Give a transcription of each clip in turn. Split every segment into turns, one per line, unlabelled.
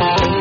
الآن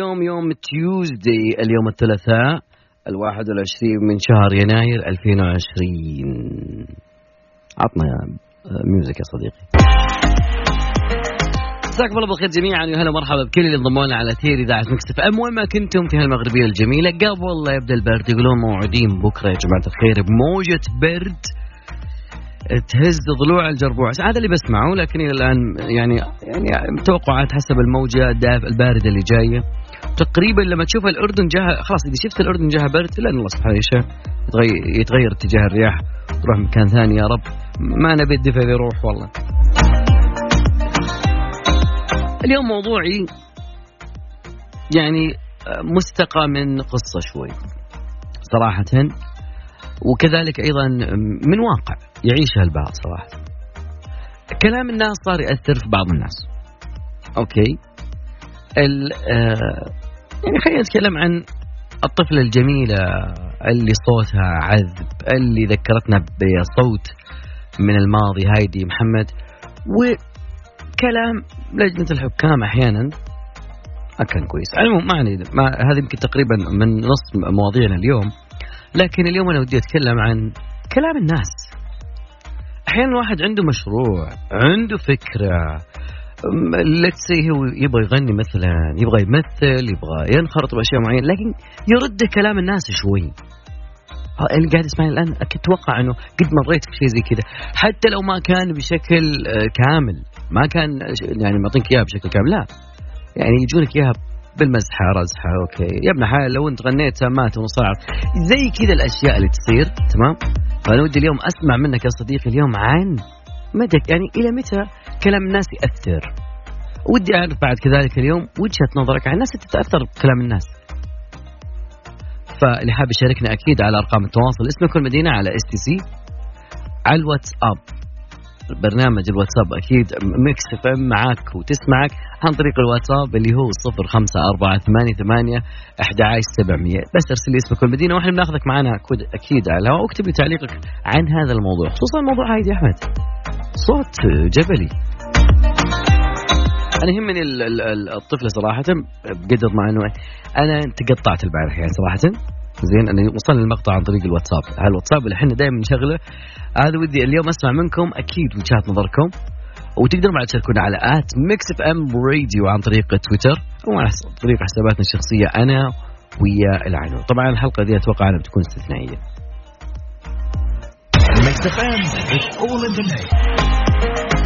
اليوم يوم Tuesday اليوم الثلاثاء الواحد والعشرين من شهر يناير 2020 عطنا آه، music يا صديقي. مساكم الله بالخير جميعا ويا هلا ومرحبا بكل اللي انضموا على تردد إذاعة مكس اف ام وين ما كنتم في هالمغربية الجميلة قبل لا يبدأ البرد يقولون موعودين بكرة يا جماعة الخير بموجة برد. تهز ضلوع الجربوع هذا اللي بسمعه لكن إلى الآن يعني يعني توقعات حسب الموجة الدافئه الباردة اللي جاية. تقريبا لما تشوف الأردن جاها خلاص إذا شفت الأردن جاها برد لأن الله سبحانه يشاء يتغير, اتجاه الرياح تروح مكان ثاني يا رب. ما نبي الدفء يروح والله. اليوم موضوعي يعني مستقى من قصة شوي صراحة. وكذلك أيضا من واقع يعيشها البعض صراحة. كلام الناس صار يأثر في بعض الناس. أوكي؟ ال آه يعني خلينا نتكلم عن الطفلة الجميلة اللي صوتها عذب اللي ذكرتنا بصوت من الماضي هايدي محمد وكلام لجنة الحكام أحيانا. ما كان كويس. العموم ما علينا. ما هذه يمكن تقريبا من نص مواضيعنا اليوم. لكن اليوم أنا ودي أتكلم عن كلام الناس. أحيانا الواحد عنده مشروع عنده فكرة ليتس هو يبغى يغني مثلا يبغى يمثل يبغى ينخرط بأشياء معينة لكن يرد كلام الناس شوي. اللي قاعد يسمعني الآن أتوقع إنه قد مريت بشيء زي كذا. حتى لو ما كان بشكل آه، كامل ما كان يعني معطينك إياها بشكل كامل لا. يعني يجونك إياها بالمزحة رزحة okay. يا ابن حلال لو أنت غنيتها مات ونصارع زي كذا الأشياء اللي تصير تمام؟ فأنا ودي اليوم أسمع منك يا صديقي اليوم عن مدى يعني إلى متى كلام الناس يأثر. ودي أعرف بعد كذلك اليوم وجهة نظرك عن الناس تتأثر بكلام الناس. فاللي حاب يشاركنا أكيد على أرقام التواصل اسمك والمدينه على اس تي سي على الواتساب. برنامج الواتساب أكيد ميكس اف ام معاك وتسمعك عن طريق الواتساب اللي هو 05488 11700 بس ارسل لي اسمك والمدينه وإحنا بناخذك معنا أكيد- أكيد على واكتب لي تعليقك عن هذا الموضوع خصوصا موضوع هايدي أحمد. صوت جبلي. أنا يهمني ال- ال- ال- الطفله صراحة بقدر مع أنه أنا تقطعت البارح يعني صراحة. زين أنا وصلني المقطع عن طريق الواتساب. الواتساب اللي إحنا دائما نشغله. هذا ودي اليوم أسمع منكم أكيد وجهات نظركم. وتقدروا بعد تشاركونا على at ميكس إف إم راديو عن طريق تويتر أو عن طريق حساباتنا الشخصية أنا ويا العنود. طبعا الحلقة دي أتوقع أنها بتكون استثنائية.
ميكس اف ام it's all in the mix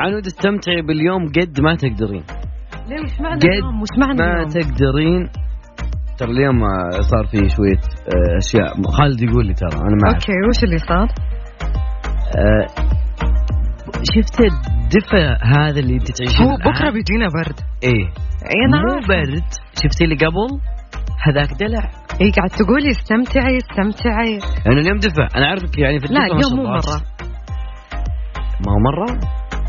عنود استمتعي باليوم قد ما تقدرين
ليه وش معنى
قد
اليوم؟ وش معنى
ما
اليوم؟
تقدرين ترى اليوم آه، صار في شوية آه، أشياء خالد يقول لي ترى أنا ما أعرف.
okay وش اللي صار؟
آه، شفت الدفء هذا اللي أنت تعيشين
هو بكرة
الآن؟
بيجينا برد
إيه
اي أنا
مو. برد شفتي اللي قبل هذاك دلع.
إي قاعد تقولي استمتعي استمتعي.
يعني اليوم دفا. أنا أعرفك يعني في
لا اليوم مو. مرة.
ما هو مرة؟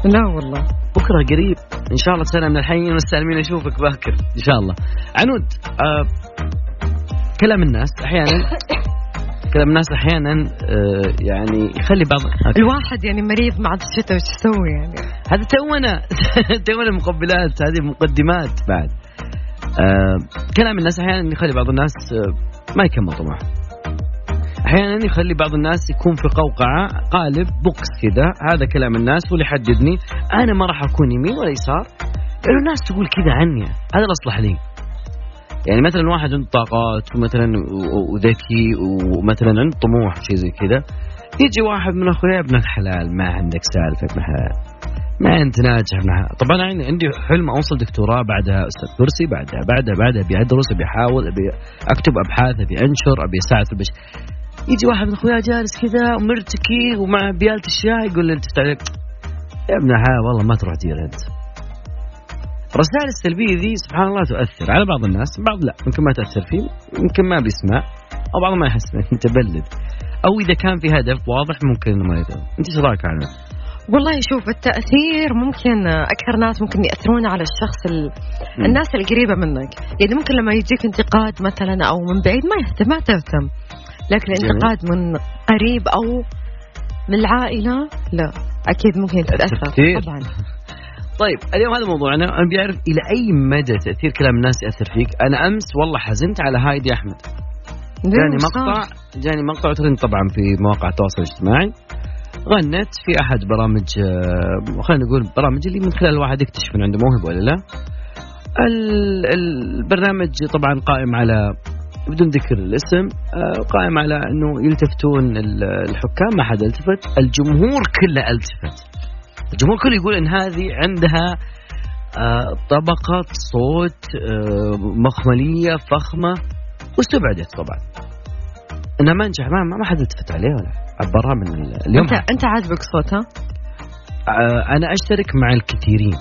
لا والله.
بكرة قريب. إن شاء الله سنه من الحين والسالمين أشوفك باكر. إن شاء الله. عنود آه كلام الناس أحيانا. كلام الناس أحيانا آه يعني يخلي بعض أوكي.
الواحد يعني مريض مع الشتاء وش يسوي يعني؟
هذا تونا. تونا مقبلات هذه مقدمات بعد. آه كلام الناس أحيانا يخلي بعض الناس آه ما يكمل طموحه أحيانا يخلي بعض الناس يكون في قوقعة قالب بوكس كذا هذا كلام الناس واللي يحددني أنا ما راح أكون يمين ولا يسار. انه الناس تقول كذا عني هذا الأصلح لي. يعني مثلا واحد عنده طاقات ومثلا وذكي ومثلا عنده طموح شيء زي كذا يجي واحد من أخويا ابن الحلال ما عندك سالفة ابن الحلال ما أنت ناجح الحلال طبعا أنا عندي حلم أوصل دكتوراه بعدها أستاذ كرسي بعدها بعدها بعدها أبي أدرس أبي أحاول أبي أكتب أبحاث أبي أنشر أبي أساعد في البش. يجي واحد من أخويا جالس كذا ومرتكي ومع بيالة الشاي يقول لي أنت تعرف يا ابن الحلال والله ما تروح دير أنت. الرسائل السلبية ذي سبحان الله تؤثر على بعض الناس بعض لا يمكن ما تأثر فيه يمكن ما بيسمع أو بعضهم ما يحس انت بلد أو إذا كان في هدف واضح ممكن ما يدري أنت إيش رأيك عنه؟
والله شوف التأثير ممكن أكثر ناس ممكن يأثرون على الشخص ال... الناس القريبة منك. يعني ممكن لما يجيك انتقاد مثلا أو من بعيد ما يهتم ما تهتم. لكن. الانتقاد من قريب أو من العائلة لا أكيد ممكن تتأثر
كثير.
طبعا.
طيب اليوم هذا موضوعنا. أنا بيعرف إلى أي مدى تأثير كلام الناس يأثر فيك؟ أنا أمس والله حزنت على هايدي أحمد. جاني؟ مقطع. جاني مقطع ترند طبعا في مواقع التواصل الاجتماعي. غنت في أحد برامج آه، خلينا نقول برامج اللي من خلال الواحد يكتشف ان عنده موهبة ولا لا. ال- البرنامج طبعا قائم على بدون ذكر الاسم آه، قائم على أنه يلتفتون ال- الحكام ما حدا التفت الجمهور كله التفت. الجمهور كله يقول إن هذه عندها آه، طبقة صوت مخملية فخمة واستبعدت طبعا. إنها ما نجح ما حد التفت عليه ولا. عبرها من ال- اليوم
أنت أنت عاجبك صوتها؟
آه، أنا أشترك مع الكثيرين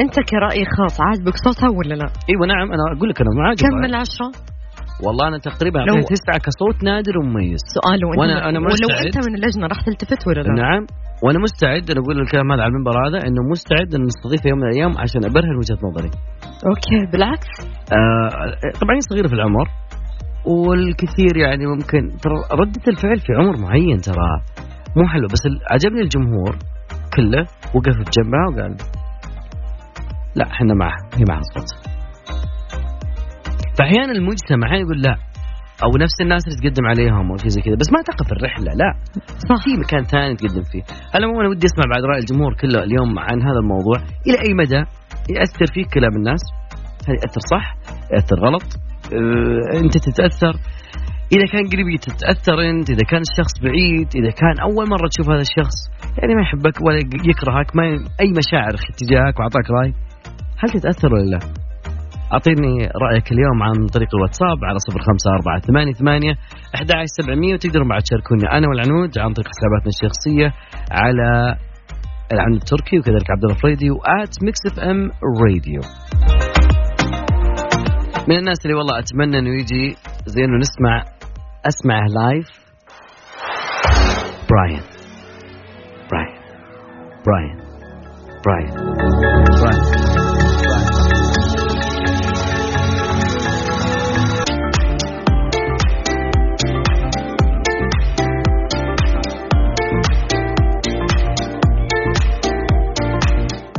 أنت كرأي خاص عاجبك صوتها ولا لا؟
إيوه نعم أنا أقول لك أنا معاك
كم من عشرة؟
والله أنا تقريبا
لو-
تسعة كصوت نادر ومميز
سؤال وأنت
وأنا- أنا
ولو
مستعد.
أنت من اللجنة راح تلتفت ولا لا؟
نعم وأنا مستعد أنا أقول الكلام هذا على المنبر هذا إنه مستعد إن نستضيفه يوم من الأيام عشان أبرهن وجهة نظري.
أوكي بالعكس
آه طبعا هي صغيرة في العمر والكثير يعني ممكن. ترى ردة الفعل في عمر معين ترى مو حلو بس عجبني الجمهور كله وقف بجنبها وقال لا إحنا معها هي معها صوت. فأحيانا المجتمع يقول لا أو نفس الناس اللي تقدم عليهم أو شيء زي كذا بس ما تقف الرحلة لا.
صح.
في مكان ثاني تقدم فيه. هلا مو أنا ودي أسمع بعد رأي الجمهور كله اليوم عن هذا الموضوع. إلى أي مدى يأثر فيك كلام الناس؟ هل يأثر صح؟ يأثر غلط؟ انت تتأثر إذا كان قريب تتاثر انت إذا كان الشخص بعيد إذا كان أول مرة تشوف هذا الشخص يعني ما يحبك ولا يكرهك ما أي مشاعر تجاهك وأعطاك رأي هل تتأثر ولا لا؟ أعطيني رأيك اليوم عن طريق الواتساب على صفر خمسة أربعة ثمانية ثمانية أحد سبعمية وتقدرون بعد تشاركوني أنا والعنود عن طريق حساباتنا الشخصية على العنود التركي وكذلك عبد الله فريدي و at ميكس إف إم راديو من الناس اللي والله أتمنى إنه يجي زي إنه نسمع أسمعه live براين براين براين براين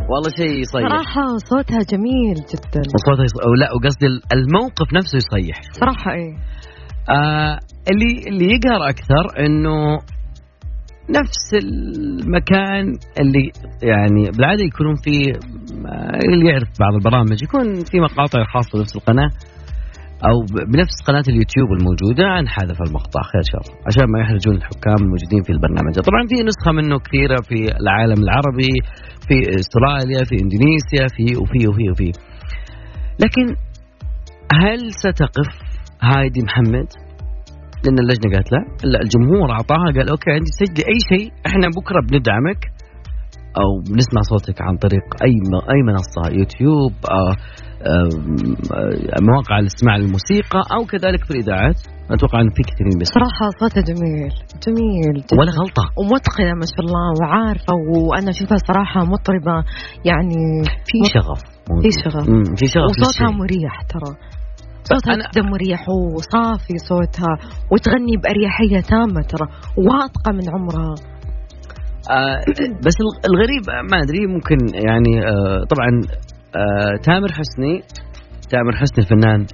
والله شيء يصيح.
صراحة صوتها جميل جدا.
وصوتها يص... أو لا وقصدي الموقف نفسه يصيح.
صراحة إيه.
آه اللي اللي يقهر أكثر إنه نفس المكان اللي يعني بالعادة يكونون فيه آه، اللي يعرف بعض البرامج يكون في مقاطع خاصة بنفس القناة. أو بنفس قناة اليوتيوب الموجودة عن حذف المقطع. خير شر عشان ما يحرجون الحكام الموجودين في البرنامج. طبعا في نسخة منه كثيرة في العالم العربي في أستراليا في إندونيسيا في وفي وفي وفي. لكن هل ستقف هايدي محمد؟ لأن اللجنة قالت لا. الجمهور أعطاها قال okay عندي سجلي أي شيء إحنا بكرة بندعمك. أو بنسمع صوتك عن طريق أي أي منصة يوتيوب مواقع الاستماع للموسيقى أو كذلك في الإذاعات أتوقع أن في كثيرين بس
صراحة صوتها جميل جميل جدا
ولا غلطة
ومتقنة ما شاء الله وعارفة وأنا أشوفها صراحة مطربة يعني
في شغف.
في شغف.
في شغف
وصوتها. مريح ترى صوتها
أنا-
جدا مريح وصافي صوتها وتغني بأريحية تامة ترى واثقة من عمرها
آه بس الغ- الغريب ما أدري ممكن يعني آه طبعا آه تامر حسني تامر حسني الفنان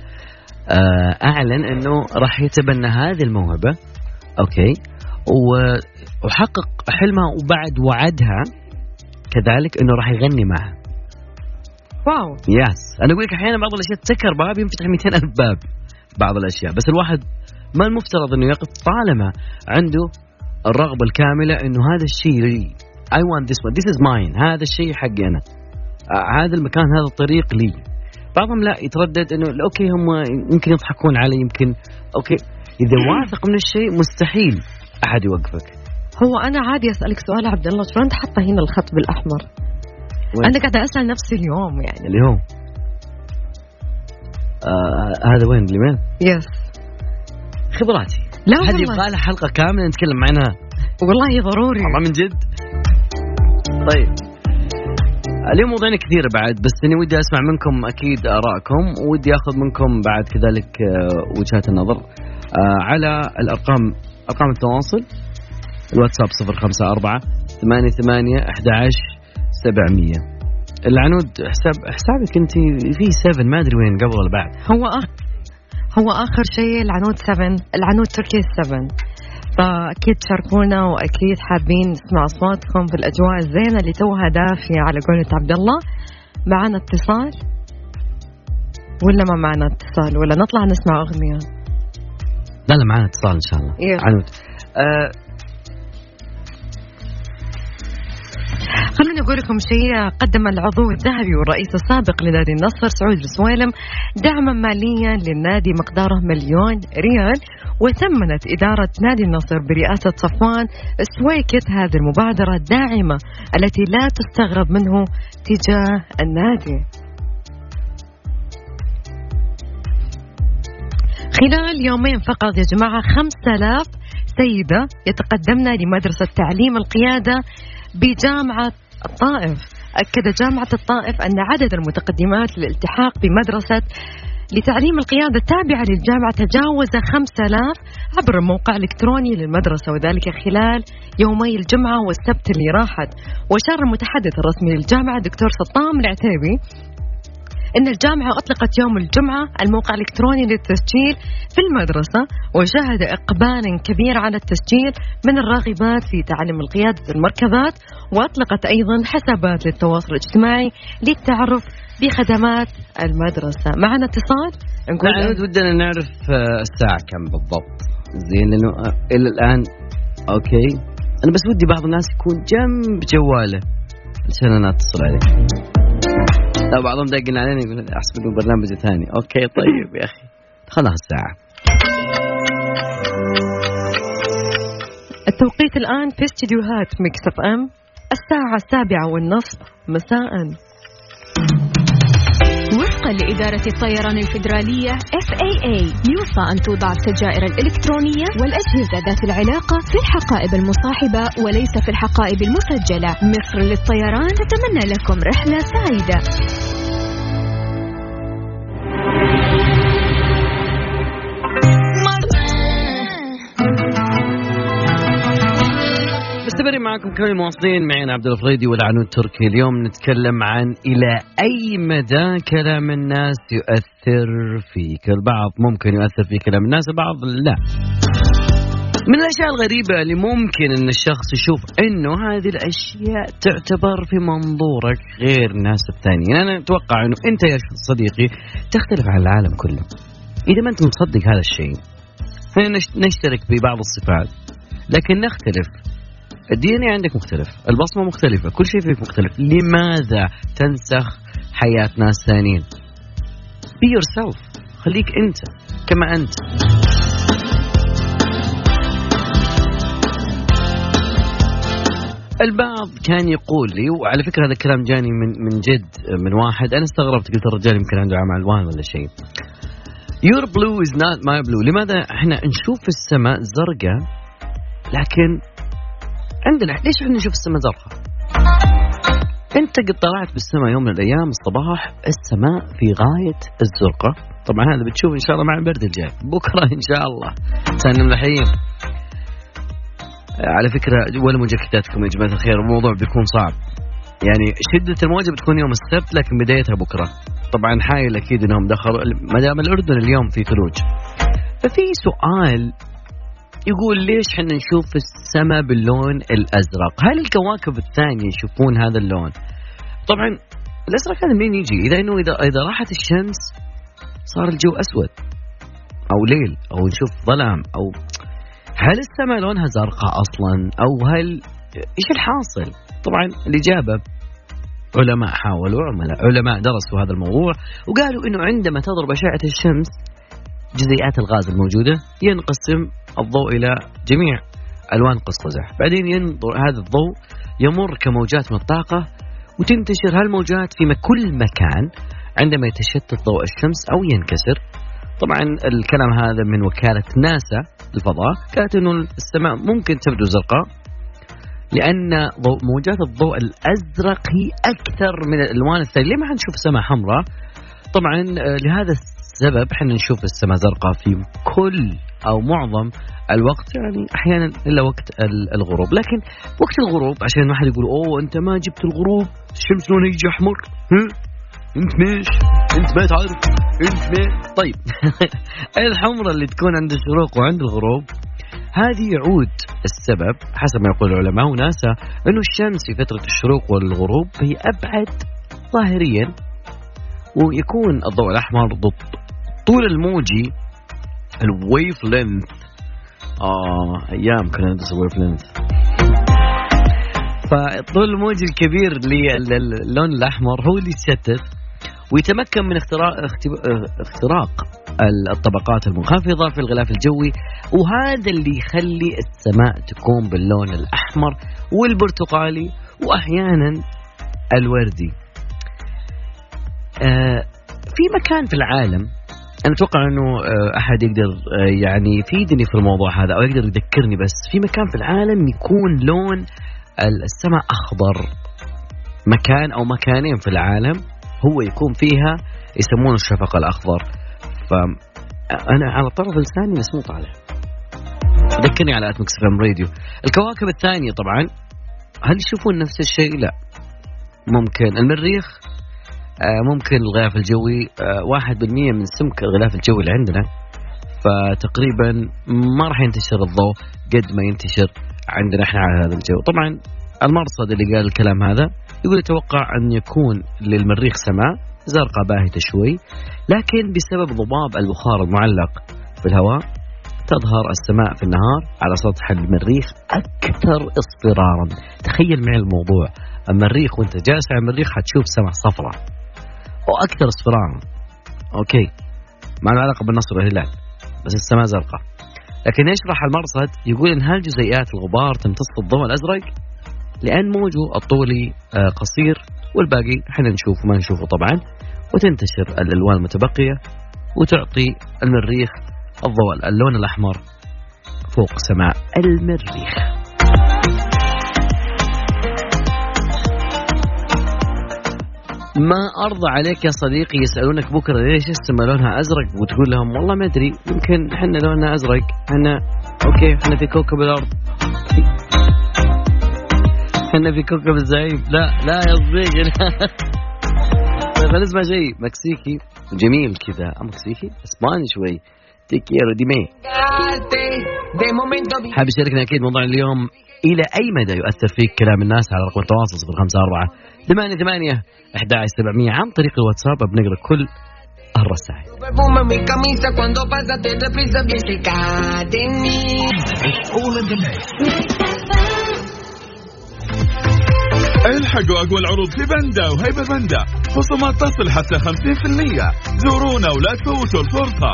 آه أعلن إنه راح يتبنى هذه الموهبة okay وحقق حلمها وبعد وعدها كذلك إنه راح يغني معها.
wow.
yes أنا أقول لك أحيانا بعض الأشياء تسكر باب ينفتح 200 الف باب بعض الأشياء بس الواحد ما المفترض إنه يقف طالما عنده الرغبة الكاملة إنه هذا الشيء لي I want this one. This is mine. هذا الشيء حقي أنا. آه هذا المكان هذا الطريق لي. بعضهم لا يتردد إنه okay هم يمكن يضحكون علي يمكن okay. إذا واثق من الشيء مستحيل أحد يوقفك.
هو أنا عادي أسألك سؤال عبد الله شلون انت حاطه هنا الخط بالأحمر؟
وين؟
أنا قاعدة أسأل نفسي اليوم يعني.
اللي هو آه هذا وين؟ اليمين؟
yes
خبراتي.
لا
هذه يبغى لها حلقة كاملة نتكلم عنها.
والله ضروري.
والله من جد. طيب. اليوم مواضيعنا كثيرة بعد بس إني ودي أسمع منكم أكيد آرائكم ودي آخذ منكم بعد كذلك آه، وجهات النظر آه، على الأرقام أرقام التواصل. الواتساب 054 88 11 700 العنود حساب حسابك أنت في 7 ما أدري وين قبل ولا بعد.
هو آخر هو آخر شيء العنود 7 العنود تركي 7 فأكيد تشاركونا وأكيد حابين نسمع أصواتكم في الأجواء الزينة اللي توها دافية على قولة عبد الله. معنا اتصال؟ ولا ما معنا اتصال؟ ولا نطلع نسمع أغنية؟
لا لا معنا اتصال إن شاء الله.
يلا.
عنود. آه
خلوني أقول لكم شيء. قدم العضو الذهبي والرئيس السابق لنادي النصر سعود السويلم دعما ماليا للنادي مقداره مليون ريال وثمنت إدارة نادي النصر برئاسة صفوان سويكت هذه المبادرة الداعمة التي لا تستغرب منه تجاه النادي. خلال يومين فقط يا جماعة 5000 سيدة يتقدمن لمدرسة تعليم القيادة بجامعة الطائف. أكد جامعة الطائف أن عدد المتقدمات للالتحاق بمدرسة لتعليم القيادة التابعة للجامعة تجاوز 5000 عبر الموقع الإلكتروني للمدرسة وذلك خلال يومي الجمعة والسبت اللي راحت. وأشار المتحدث الرسمي للجامعة دكتور سطام العتيبي أن الجامعة أطلقت يوم الجمعة الموقع الإلكتروني للتسجيل في المدرسة وشهد إقبالا كبير على التسجيل من الراغبات في تعلم القيادة المركبات وأطلقت أيضا حسابات للتواصل الاجتماعي للتعرف بخدمات المدرسة. معنا اتصال؟ نقول
عنود ودنا نعرف آه، الساعة كم بالضبط. زين لأنه آه، إلى الآن okay. أنا بس ودي بعض الناس يكون جنب جواله عشان أنا أتصل عليه. لا بعضهم داقين علينا يقول احسب انه برنامج ثاني. okay طيب يا أخي. خلاص الساعة
التوقيت الآن في استديوهات Mix FM الساعة السابعة والنصف مساء.
وفقا لإدارة الطيران الفيدرالية FAA يوصى أن توضع السجائر الإلكترونية والأجهزة ذات العلاقة في الحقائب المصاحبة وليس في الحقائب المسجلة. مصر للطيران تتمنى لكم رحلة سعيدة.
مستمرين معكم كل المواصلين معنا عبد الفريدي والعنود تركي. اليوم نتكلم عن إلى أي مدى كلام الناس يؤثر فيك؟ البعض ممكن يؤثر في كلام الناس البعض لا. من الأشياء الغريبة اللي ممكن إن الشخص يشوف إنه هذه الأشياء تعتبر في منظورك غير الناس الثانيين. أنا أتوقع إنه أنت يا صديقي تختلف عن العالم كله. إذا ما أنت مصدق هذا الشيء إحنا نش- نشترك ببعض الصفات لكن نختلف. الدي إن عندك مختلف البصمة مختلفة كل شيء فيك مختلف. لماذا تنسخ حياه ناس ثانيين be yourself. خليك أنت كما أنت. البعض كان يقول لي وعلى فكرة هذا الكلام جاني من من جد من واحد. أنا استغربت قلت الرجال يمكن عنده عمى الوان ولا شيء. Your blue is not my blue. لماذا إحنا نشوف السماء زرقاء لكن عندنا ليش إحنا نشوف السماء زرقاء؟ أنت قد طلعت بالسماء يوم من الأيام الصباح السماء في غاية الزرقاء، طبعا هذا بتشوف إن شاء الله مع البرد الجاي، بكرة إن شاء الله سنة ملحين. على فكرة ولا مجكتاتكم يا جماعة الخير الموضوع بيكون صعب. يعني شدة الموجة بتكون يوم السبت لكن بدايتها بكرة. طبعا حايل أكيد إنهم دخلوا ما دام الأردن اليوم في ثلوج. ففي سؤال يقول ليش إحنا نشوف السماء باللون الأزرق؟ هل الكواكب الثانية يشوفون هذا اللون؟ طبعا الأزرق هذا منين يجي؟ إذا إنه اذا إذا راحت الشمس صار الجو أسود أو ليل أو نشوف ظلام أو هل السماء لونها زرقاء أصلا أو هل إيش الحاصل؟ طبعا الإجابة علماء حاولوا علماء درسوا هذا الموضوع وقالوا إنه عندما تضرب أشعة الشمس جزيئات الغاز الموجودة ينقسم الضوء إلى جميع ألوان قوس قزح، بعدين ينظر هذا الضوء يمر كموجات من الطاقه وتنتشر هالموجات في كل مكان عندما يتشتت ضوء الشمس أو ينكسر. طبعا الكلام هذا من وكالة ناسا للفضاء قالت إنه السماء ممكن تبدو زرقاء لأن ضوء موجات الضوء الأزرق هي أكثر من الألوان الثانية، ليه ما حنشوف سماء حمراء؟ طبعا آه، لهذا السبب إحنا نشوف السماء زرقاء في كل أو معظم الوقت يعني أحيانا إلا وقت الغروب، لكن وقت الغروب عشان ما حد يقول أوه أنت ما جبت الغروب الشمس لونها يجي أحمر، أنت ماش أنت ما تعرف؟ أنت ما طيب. الحمرة اللي تكون عند الشروق وعند الغروب هذه يعود السبب حسب ما يقول العلماء وناسا إنه الشمس في فترة الشروق والغروب هي أبعد ظاهريا ويكون الضوء الأحمر ذو الطول الموجي ال wave length آه أيام كنا ندرس ال wave length فطول الموجي الكبير للون الأحمر هو اللي يتشتت ويتمكن من اختراق اختراق الطبقات المنخفضة في الغلاف الجوي وهذا اللي يخلي السماء تكون باللون الأحمر والبرتقالي وأحيانا الوردي. آه في مكان في العالم أنا أتوقع أنه آه أحد يقدر آه يعني يفيدني في الموضوع هذا أو يقدر يذكرني بس في مكان في العالم يكون لون السماء أخضر. مكان أو مكانين في العالم هو يكون فيها يسمونه الشفق الأخضر. فأنا على طرف لساني مسموط عليه ذكرني على at Mix FM Radio الكواكب الثانية طبعا هل يشوفون نفس الشيء؟ لا. ممكن. المريخ؟ ممكن الغلاف الجوي آه، واحد بالمية من سمك الغلاف الجوي اللي عندنا. فتقريبا ما راح ينتشر الضوء قد ما ينتشر عندنا إحنا على هذا الجو. طبعا المرصد اللي قال الكلام هذا يقول يتوقع أن يكون للمريخ سماء زرقاء باهتة شوي لكن بسبب ضباب البخار المعلق في الهواء تظهر السماء في النهار على سطح المريخ أكثر اصفرارا. تخيل معي الموضوع. المريخ وانت جالس على المريخ حتشوف سماء صفراء. وأكثر اصفرارا أوكي. ما له علاقة بالنصر والهلال بس السماء زرقاء. لكن يشرح المرصد؟ يقول إن هالجزيئات الغبار تمتص الضوء الأزرق؟ لأن موجه الطولي آه، قصير والباقي إحنا نشوفه ما نشوفه طبعا. وتنتشر الألوان المتبقية وتعطي المريخ الضوء اللون الأحمر فوق سماء المريخ. ما أرضى عليك يا صديقي يسألونك بكرة ليش السماء لونها أزرق وتقول لهم والله ما أدري يمكن إحنا لوننا أزرق إحنا okay إحنا في كوكب الأرض. إحنا في كوكب الزعيم. لا لا يا صديقي طيب نسمع شيء. مكسيكي. جميل كذا. مكسيكي؟ إسباني شوي. te quiero dime حاب يشاركنا أكيد موضوع اليوم إلى أي مدى يؤثر فيك كلام الناس على رقم التواصل 054 ثمانية ثمانية 11 700 عن طريق الواتساب. بنقرا كل الرسائل.
الحقوا أقوى العروض في بندا وهيبة بندا خصومات تصل حتى 50% زورونا ولا تفوتوا الفرصة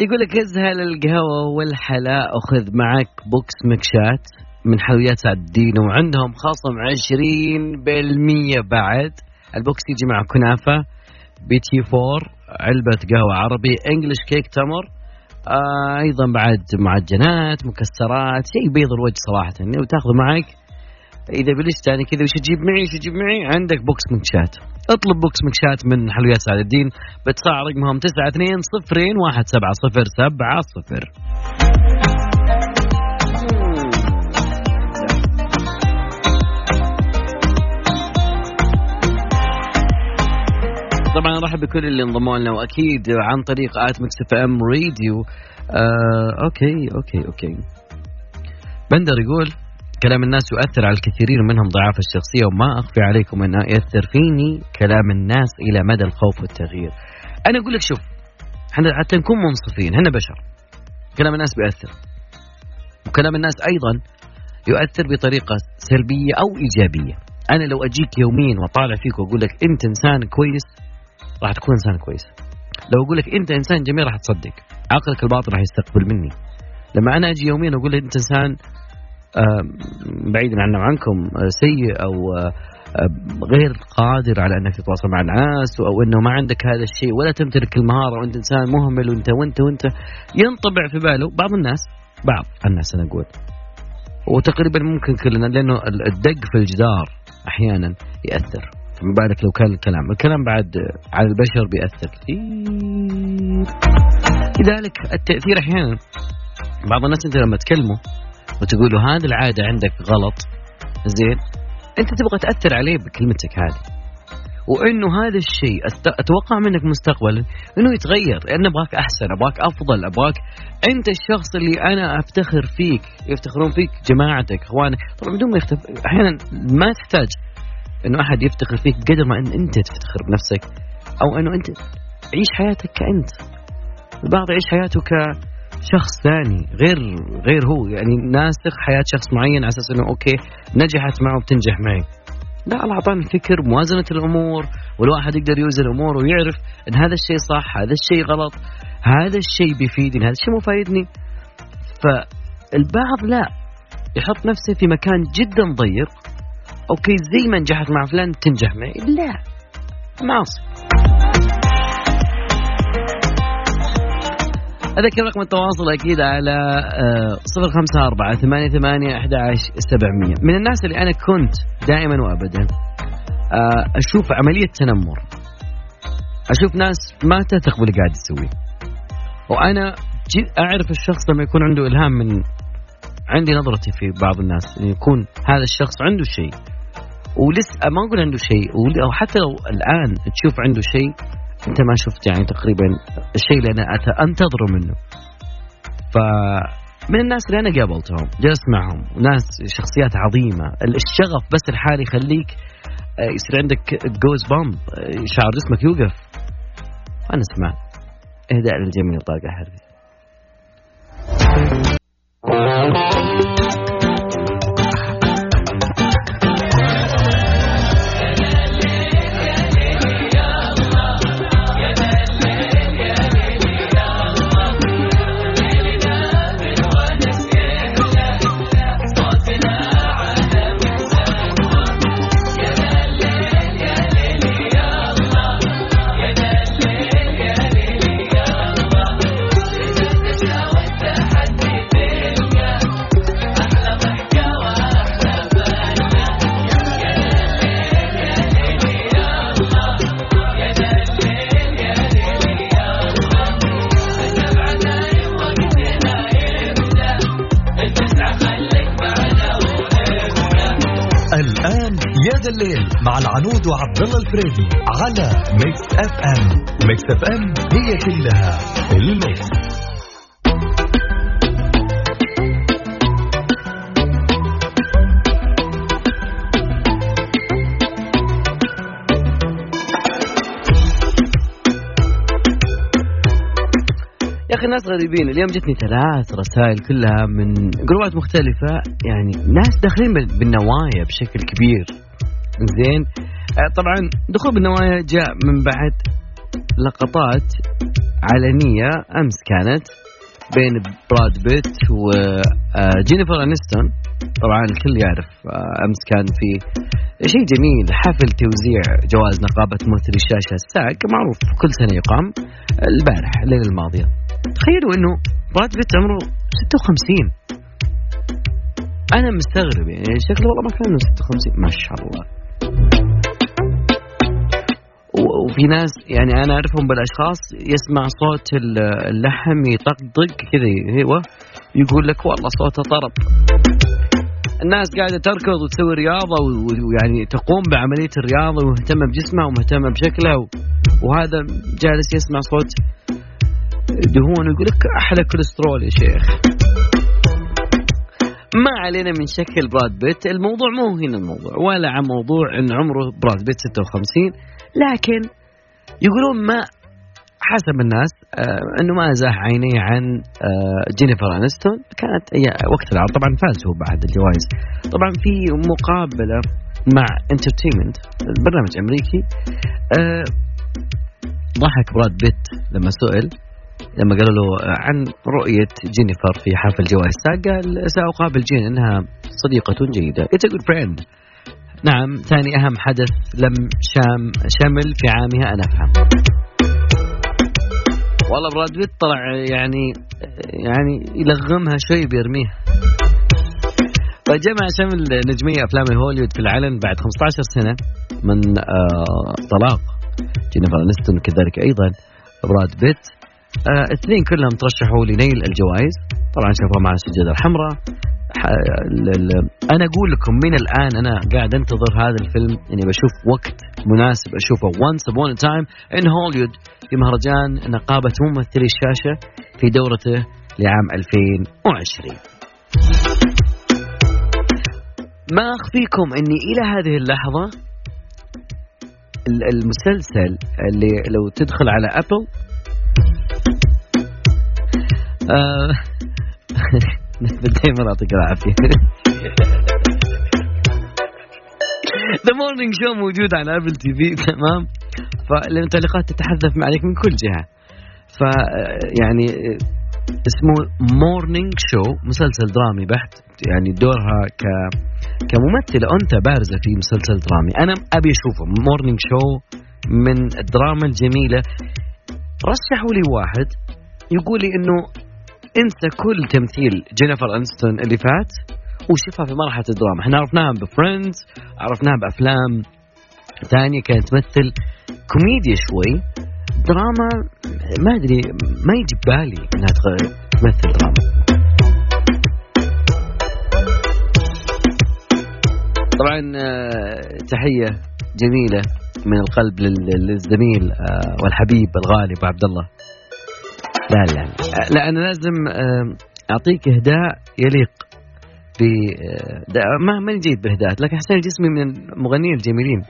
يقول لك ازهل القهوة والحلا أخذ معك box مكشات من حلويات سعد الدين وعندهم خصم 20% بعد. ال box يجي مع كنافة petit four علبة قهوة عربي English cake تمر. آه أيضا بعد معجنات مكسرات شيء بيض الوجه صراحة وتأخذ معك إذا بلشت يعني كذا وش تجيب معي؟ وش تجيب معي؟ عندك box مكشات اطلب box مكشات من حلويات سعد الدين. بتصاع رقمهم 92 صفرين واحد سبعة صفر سبعة صفر. طبعا ارحب بكل اللي انضموا لنا وأكيد عن طريق at Mix FM Radio. آه، okay okay okay. بندر يقول كلام الناس يؤثر على الكثيرين منهم ضعاف الشخصية وما أخفي عليكم انه يأثر فيني كلام الناس إلى مدى الخوف والتغيير. أنا أقول لك شوف إحنا حتى نكون منصفين إحنا بشر. كلام الناس بيأثر. وكلام الناس أيضا يؤثر بطريقة سلبية أو إيجابية. أنا لو أجيك يوميا وأطالع فيك وأقول لك أنت إنسان كويس راح تكون إنسان كويس. لو أقول لك أنت إنسان جميل راح تصدق. عقلك الباطن راح يستقبل مني. لما أنا أجي يوميا وأقول لك أنت إنسان آه، بعيدا عنا عنكم آه، سيء أو آه، غير قادر على أنك تتواصل مع الناس أو أنه ما عندك هذا الشيء ولا تمتلك المهارة وأنت إنسان مهمل وأنت وأنت وأنت ينطبع في باله بعض الناس بعض الناس أنا أقول. وتقريبا ممكن كلنا لأنه الدق في الجدار أحيانا يأثر. فما بالك لو كان الكلام الكلام بعد على البشر بيأثر كثير. لذلك التأثير أحيانا بعض الناس أنت لما تكلمه وتقول له هذه العادة عندك غلط. زين. أنت تبغى تأثر عليه بكلمتك هذه. وإنه هذا الشيء أتوقع منك مستقبلا إنه يتغير. لأن أبغاك أحسن أبغاك أفضل أبغاك أنت الشخص اللي أنا أفتخر فيك يفتخرون فيك جماعتك إخوانك. طبعا بدون ما يختف أحيانا ما تحتاج إنه أحد يفتخر فيك قدر ما ان أنت تفتخر بنفسك. أو إنه أنت عيش حياتك كأنت. البعض يعيش حياته ك شخص ثاني غير غير هو. يعني ناسخ حياة شخص معين على أساس إنه okay نجحت معه بتنجح معي. لا الله اعطانا الفكر موازنة الأمور والواحد يقدر يوزن الأمور ويعرف إن هذا الشيء صح هذا الشيء غلط هذا الشيء بيفيدني هذا الشيء مو فايدني. فالبعض لا يحط نفسه في مكان جدا ضيق. okay زي ما نجحت مع فلان تنجح معي. لا معصي أذكر رقم التواصل أكيد على آه، صفر خمسة أربعة ثمانية ثمانية أحد سبعمية. من الناس اللي أنا كنت دائما وأبدا آه، أشوف عملية تنمر. أشوف ناس ما تثق باللي قاعد يسويه وأنا أعرف الشخص لما يكون عنده إلهام من عندي نظرتي في بعض الناس أن يكون هذا الشخص عنده شيء. ولسه ما أقول عنده شيء أو حتى لو الآن تشوف عنده شيء أنت ما شفت يعني تقريبا الشيء اللي أنا أنتظره منه. ف من الناس اللي أنا قابلتهم جلست معهم ناس شخصيات عظيمة. الشغف بس الحالي يخليك آه، يصير عندك جوز بامب آه، شعر جسمك يوقف. أنا اسمع إهداء للجميع طاقة حربي.
العنود وعبد الله الفريدي على Mix FM Mix FM هي كلها ال mix.
يا أخي الناس غريبين اليوم جتني ثلاث رسائل كلها من جروبات مختلفة يعني ناس داخلين بالنوايا بشكل كبير. زين. آه، طبعا دخول بالنوايا جاء من بعد لقطات علنية أمس كانت بين براد بيت وجينيفر آه، أنستون. طبعا الكل يعرف آه، أمس كان في شيء جميل حفل توزيع جوائز نقابة ممثلي الشاشة الساق معروف كل سنة يقام البارح الليلة الماضية. تخيلوا إنه براد بيت عمره 56 أنا مستغرب يعني شكله والله ما كان 56 ما شاء الله. وفي ناس يعني أنا أعرفهم بالأشخاص يسمع صوت اللحم يطقطق كذا أيوه. يقول لك والله صوته طرب. الناس قاعدة تركض وتسوي رياضة ويعني تقوم بعملية الرياضة ومهتمة بجسمها ومهتمة بشكلها. وهذا جالس يسمع صوت دهون ويقول لك أحلى كوليسترول يا شيخ. ما علينا من شكل براد بيت. الموضوع مو هنا الموضوع ولا عن موضوع إن عمره براد بيت 56 لكن يقولون ما حسب الناس آه إنه ما زاح عينيه عن آه جينيفر أنستون. كانت وقت العرض طبعا فاز هو بعد الجوائز. طبعا في مقابلة مع entertainment برنامج أمريكي آه ضحك براد بيت لما سئل لما قالوا له عن رؤية جينيفر في حفل جوائز قال سأقابل جين إنها صديقة جيدة. It's a good friend. نعم ثاني أهم حدث لم شام شمل في عامها أنا أفهم. والله براد بيت طلع يعني يعني يلغمها شوي بيرميها. فجمع شمل نجمية أفلام هوليوود في العلن بعد 15 سنة من آه طلاق. جينيفر أنستون كذلك أيضا. براد بيت اثنين كلهم ترشحوا لنيل الجوائز. طبعا شافوها مع السجادة الحمراء. أنا أقول لكم من الآن أنا قاعد أنتظر هذا الفيلم إني بشوف وقت مناسب أشوفه once upon time in هوليوود في مهرجان نقابة ممثلي الشاشة في دورته لعام 2020 ما أخفيكم إني إلى هذه اللحظة المسلسل اللي لو تدخل على Apple آه دائما يعطيك العافية. The Morning Show موجود على Apple TV تمام؟ فالتعليقات تتحذف عليك من كل جهة. ف يعني اسمه Morning Show مسلسل درامي بحت. يعني دورها ك كممثلة أنثى بارزة في مسلسل درامي. أنا أبي أشوفه. Morning Show من الدراما الجميلة. رشحوا لي واحد يقول لي إنه انسى كل تمثيل جينيفر انستون اللي فات وشوفها في مرحلة الدراما. إحنا عرفناها ب Friends عرفناها بأفلام ثانية كانت تمثل كوميديا شوي. دراما ما أدري ما يجي بالي إنها تمثل دراما. طبعا تحية جميلة من القلب للزميل والحبيب الغالي أبو عبد الله. لا لا. لا أنا لازم أعطيك إهداء يليق ب ما ماني جيد بإهداءات لكن حسين جسمي من المغنيين الجميلين.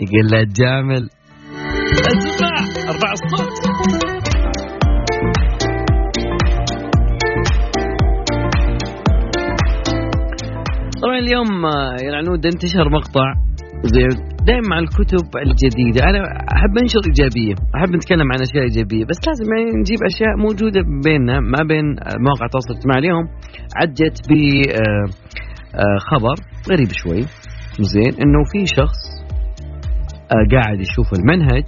يقول له جامل. اسمع ارفع الصوت. طبعا اليوم يا العنود انتشر مقطع زي دائما مع الكتب الجديدة. أنا أحب أنشر إيجابية أحب نتكلم عن أشياء إيجابية بس لازم يعني نجيب أشياء موجودة بيننا ما بين مواقع التواصل الاجتماعي اليوم. عجت بخبر غريب شوي. زين إنه في شخص قاعد يشوف المنهج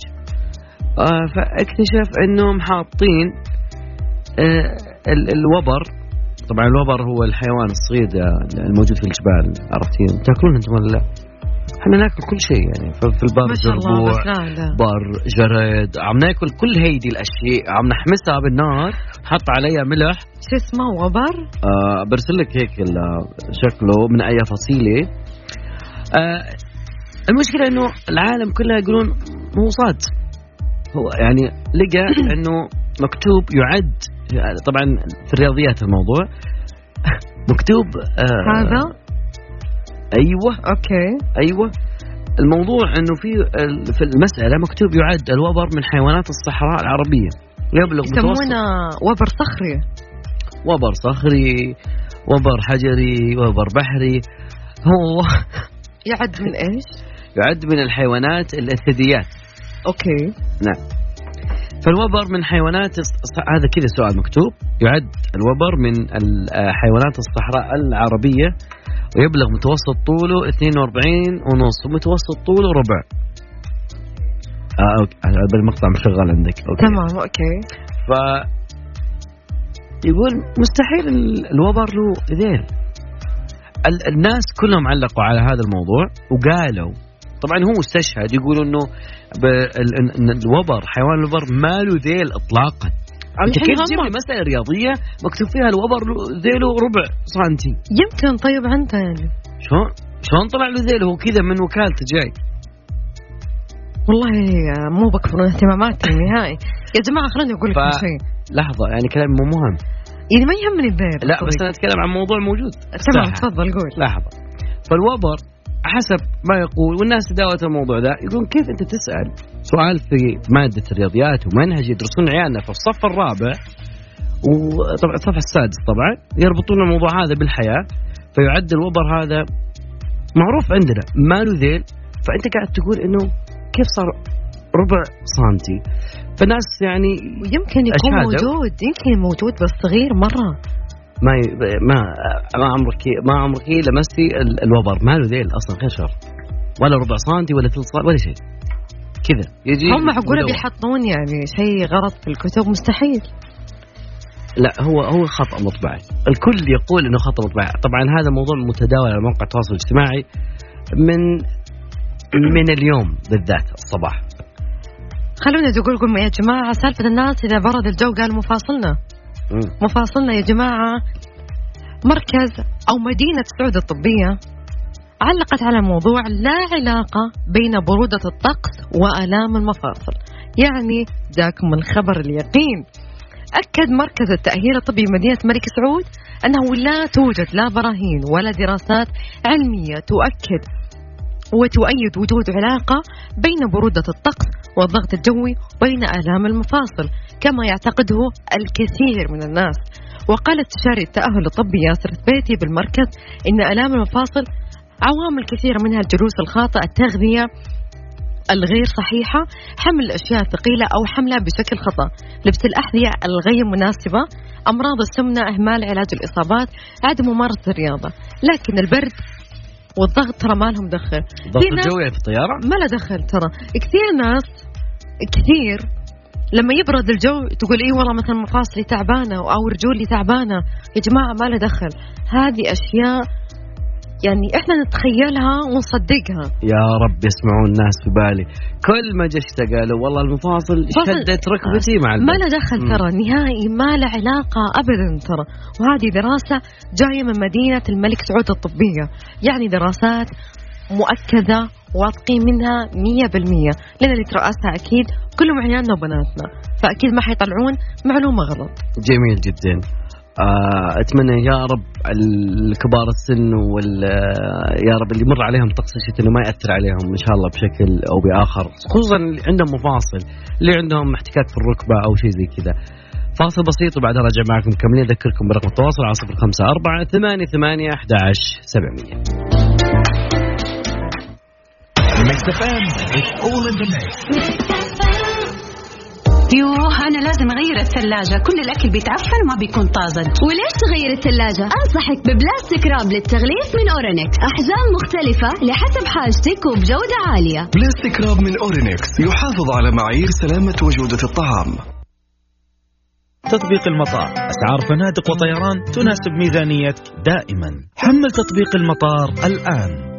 فاكتشف إنهم حاطين الوبر. طبعا الوبر هو الحيوان الصغير الموجود في الجبال عرفتين تأكلون أنتم ولا لا؟ إحنا ناكل كل شيء يعني. في البر
زربوع
بر جرد. عم ناكل كل هيدي الأشياء. عم نحمسها بالنار. حط عليها ملح.
شو اسمه؟ وبر؟
آه برسل لك هيك شكله من أي فصيلة. آه المشكلة إنه العالم كلها يقولون مو صاد. هو يعني لقى إنه مكتوب يعد. طبعا في الرياضيات الموضوع. مكتوب
آه هذا؟
أيوه.
أوكي.
أيوه. الموضوع إنه في في المسألة مكتوب يعد الوبر من حيوانات الصحراء العربية. يبلغ
يسمونه وبر صخري.
وبر صخري وبر حجري وبر بحري. هو
يعد من إيش؟
يعد من الحيوانات الثدييات
أوكي.
نعم. فالوبر من حيوانات هذا كذا سؤال مكتوب. يعد الوبر من حيوانات الصحراء العربية. ويبلغ متوسط طوله 42 ونص ومتوسط طوله ربع. آه okay. هذا المقطع مشغل عندك.
okay. تمام okay.
ف يقول مستحيل الوبر له ذيل الناس كلهم علقوا على هذا الموضوع وقالوا طبعا هو استشهد يقول إنه الوبر حيوان الوبر ما له ذيل اطلاقا. كيف تجيب لي مسألة رياضية مكتوب فيها الوبر ذيله ربع سنتي
يمكن طيب عنده يعني.
شلون؟ شلون طلع له ذيله؟ هو كذا من وكالته جاي.
والله مو بكفر اهتماماتي نهائي يا جماعة خليني أقول لكم
ف-
شيء.
لحظة يعني كلام مو مهم.
يعني ما يهمني الذيل
لا بس أنا أتكلم عن موضوع موجود.
تمام. تفضل قول.
لحظة. فالوبر حسب ما يقول والناس تداولت الموضوع ده يقول كيف أنت تسأل؟ سؤال في مادة الرياضيات ومنهج يدرسون عيالنا في الصف الرابع وطبعا الصف السادس طبعا يربطون الموضوع هذا بالحياة فيعد الوبر هذا معروف عندنا ما له ذيل؟ فأنت قاعد تقول إنه كيف صار ربع سنتي؟ فالناس يعني
ويمكن يكون. موجود يمكن موجود بس صغير مرة.
ما ي... ما ما عمرك ما عمرك لمستي ال- الوبر. ما له ذيل أصلا؟ غير شر. ولا ربع سنتي ولا ثلث سنتي ولا شيء. كذا. يجي
هم معقوله. بيحطون يعني شيء غلط في الكتب مستحيل.
لا هو هو خطأ مطبعي. الكل يقول إنه خطأ مطبعي. طبعا هذا موضوع متداول على مواقع التواصل الاجتماعي من من اليوم بالذات الصباح.
خلونا نقول لكم يا جماعة سالفة الناس إذا برد الجو قالوا مفاصلنا. مفاصلنا يا جماعة. مركز أو مدينة سعود الطبية علقت على موضوع لا علاقة بين برودة الطقس وآلام المفاصل. يعني جاكم الخبر اليقين. أكد مركز التأهيل الطبي بمدينة الملك سعود أنه لا توجد لا براهين ولا دراسات علمية تؤكد وتؤيد وجود علاقة بين برودة الطقس والضغط الجوي وبين آلام المفاصل. كما يعتقده الكثير من الناس. وقال استشاري التأهل الطبي ياسر ثبيتي بالمركز إن آلام المفاصل عوامل كثيرة منها الجلوس الخاطئ التغذية الغير صحيحة حمل الأشياء الثقيلة أو حملها بشكل خطأ. لبس الأحذية الغير مناسبة أمراض السمنة إهمال علاج الإصابات عدم ممارسة الرياضة. لكن البرد والضغط ترى ما لهم دخل.
الضغط الجوي في الطيارة؟
ما له دخل ترى. كثير ناس كثير لما يبرد الجو تقول اي والله مثلا مفاصلي تعبانة أو رجولي تعبانة. يا جماعة ما له دخل. هذه أشياء يعني إحنا نتخيلها ونصدقها.
يا رب يسمعون الناس في بالي. كل ما جشت قالوا والله المفاصل شدت ركبتي مع
ما
البرد
له دخل. ترى نهائي ما له علاقة أبدا ترى. وهذه دراسة جاية من مدينة الملك سعود الطبية. يعني دراسات مؤكدة واثقين منها 100% لأن اللي ترأسها أكيد كلهم عيالنا وبناتنا. فأكيد ما حيطلعون معلومة غلط.
جميل جدا. آه، أتمنى يا رب الكبار السن وال آه، يا رب اللي يمر عليهم طقس الشتاء إنه ما يأثر عليهم إن شاء الله بشكل أو بآخر. خصوصا اللي عندهم مفاصل اللي عندهم احتكاك في الركبة أو شيء زي كذا. فاصل بسيط وبعدها راجع معكم مكملين أذكركم برقم التواصل على 054 88 11 700
Mix FM, it's all in the mix.
يوه أنا لازم أغير الثلاجة. كل الأكل بيتعفن وما بيكون طازج.
وليش تغير الثلاجة؟ أنصحك ب plastic wrap للتغليف من أورينكس. أحجام مختلفة لحسب حاجتك وبجودة عالية.
plastic wrap من أورينكس يحافظ على معايير سلامة وجودة الطعام.
تطبيق المطار. أسعار فنادق وطيران تناسب ميزانيتك دائما. حمل تطبيق المطار الآن.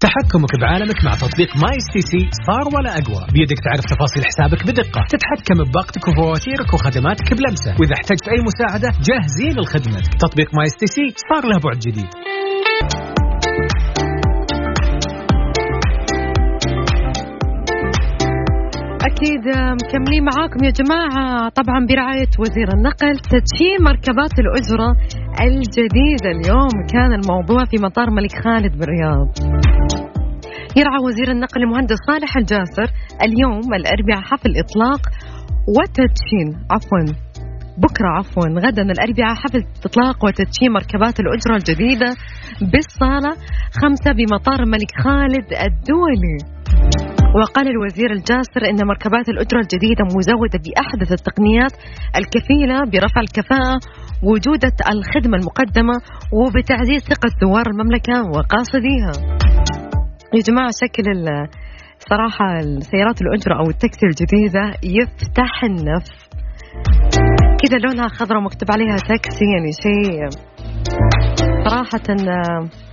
تحكمك بعالمك مع تطبيق ماي سي سي صار ولا أقوى. بيدك تعرف تفاصيل حسابك بدقة. تتحكم بباقتك وفواتيرك وخدماتك بلمسة. وإذا احتجت أي مساعدة جاهزين لخدمتك تطبيق ماي سي سي صار له بعد جديد.
أكيد مكملين معاكم يا جماعة. طبعا برعاية وزير النقل تدشين مركبات الأجرة الجديدة. اليوم كان الموضوع في مطار الملك خالد بالرياض. يرعى وزير النقل المهندس صالح الجاسر اليوم الأربعاء حفل إطلاق وتدشين. عفوا بكرة عفوا غدا الأربعاء حفل إطلاق وتدشين مركبات الأجرة الجديدة بالصالة خمسة بمطار الملك خالد الدولي. وقال الوزير الجاسر إن مركبات الاجره الجديدة مزودة بأحدث التقنيات الكفيلة برفع الكفاءة وجودة الخدمة المقدمة وبتعزيز ثقة زوار المملكة وقاصديها. يا جماعة شكل صراحة السيارات الاجره أو التاكسي الجديدة يفتح النفس. كذا لونها خضراء مكتوب عليها تاكسي يعني شيء صراحة آه،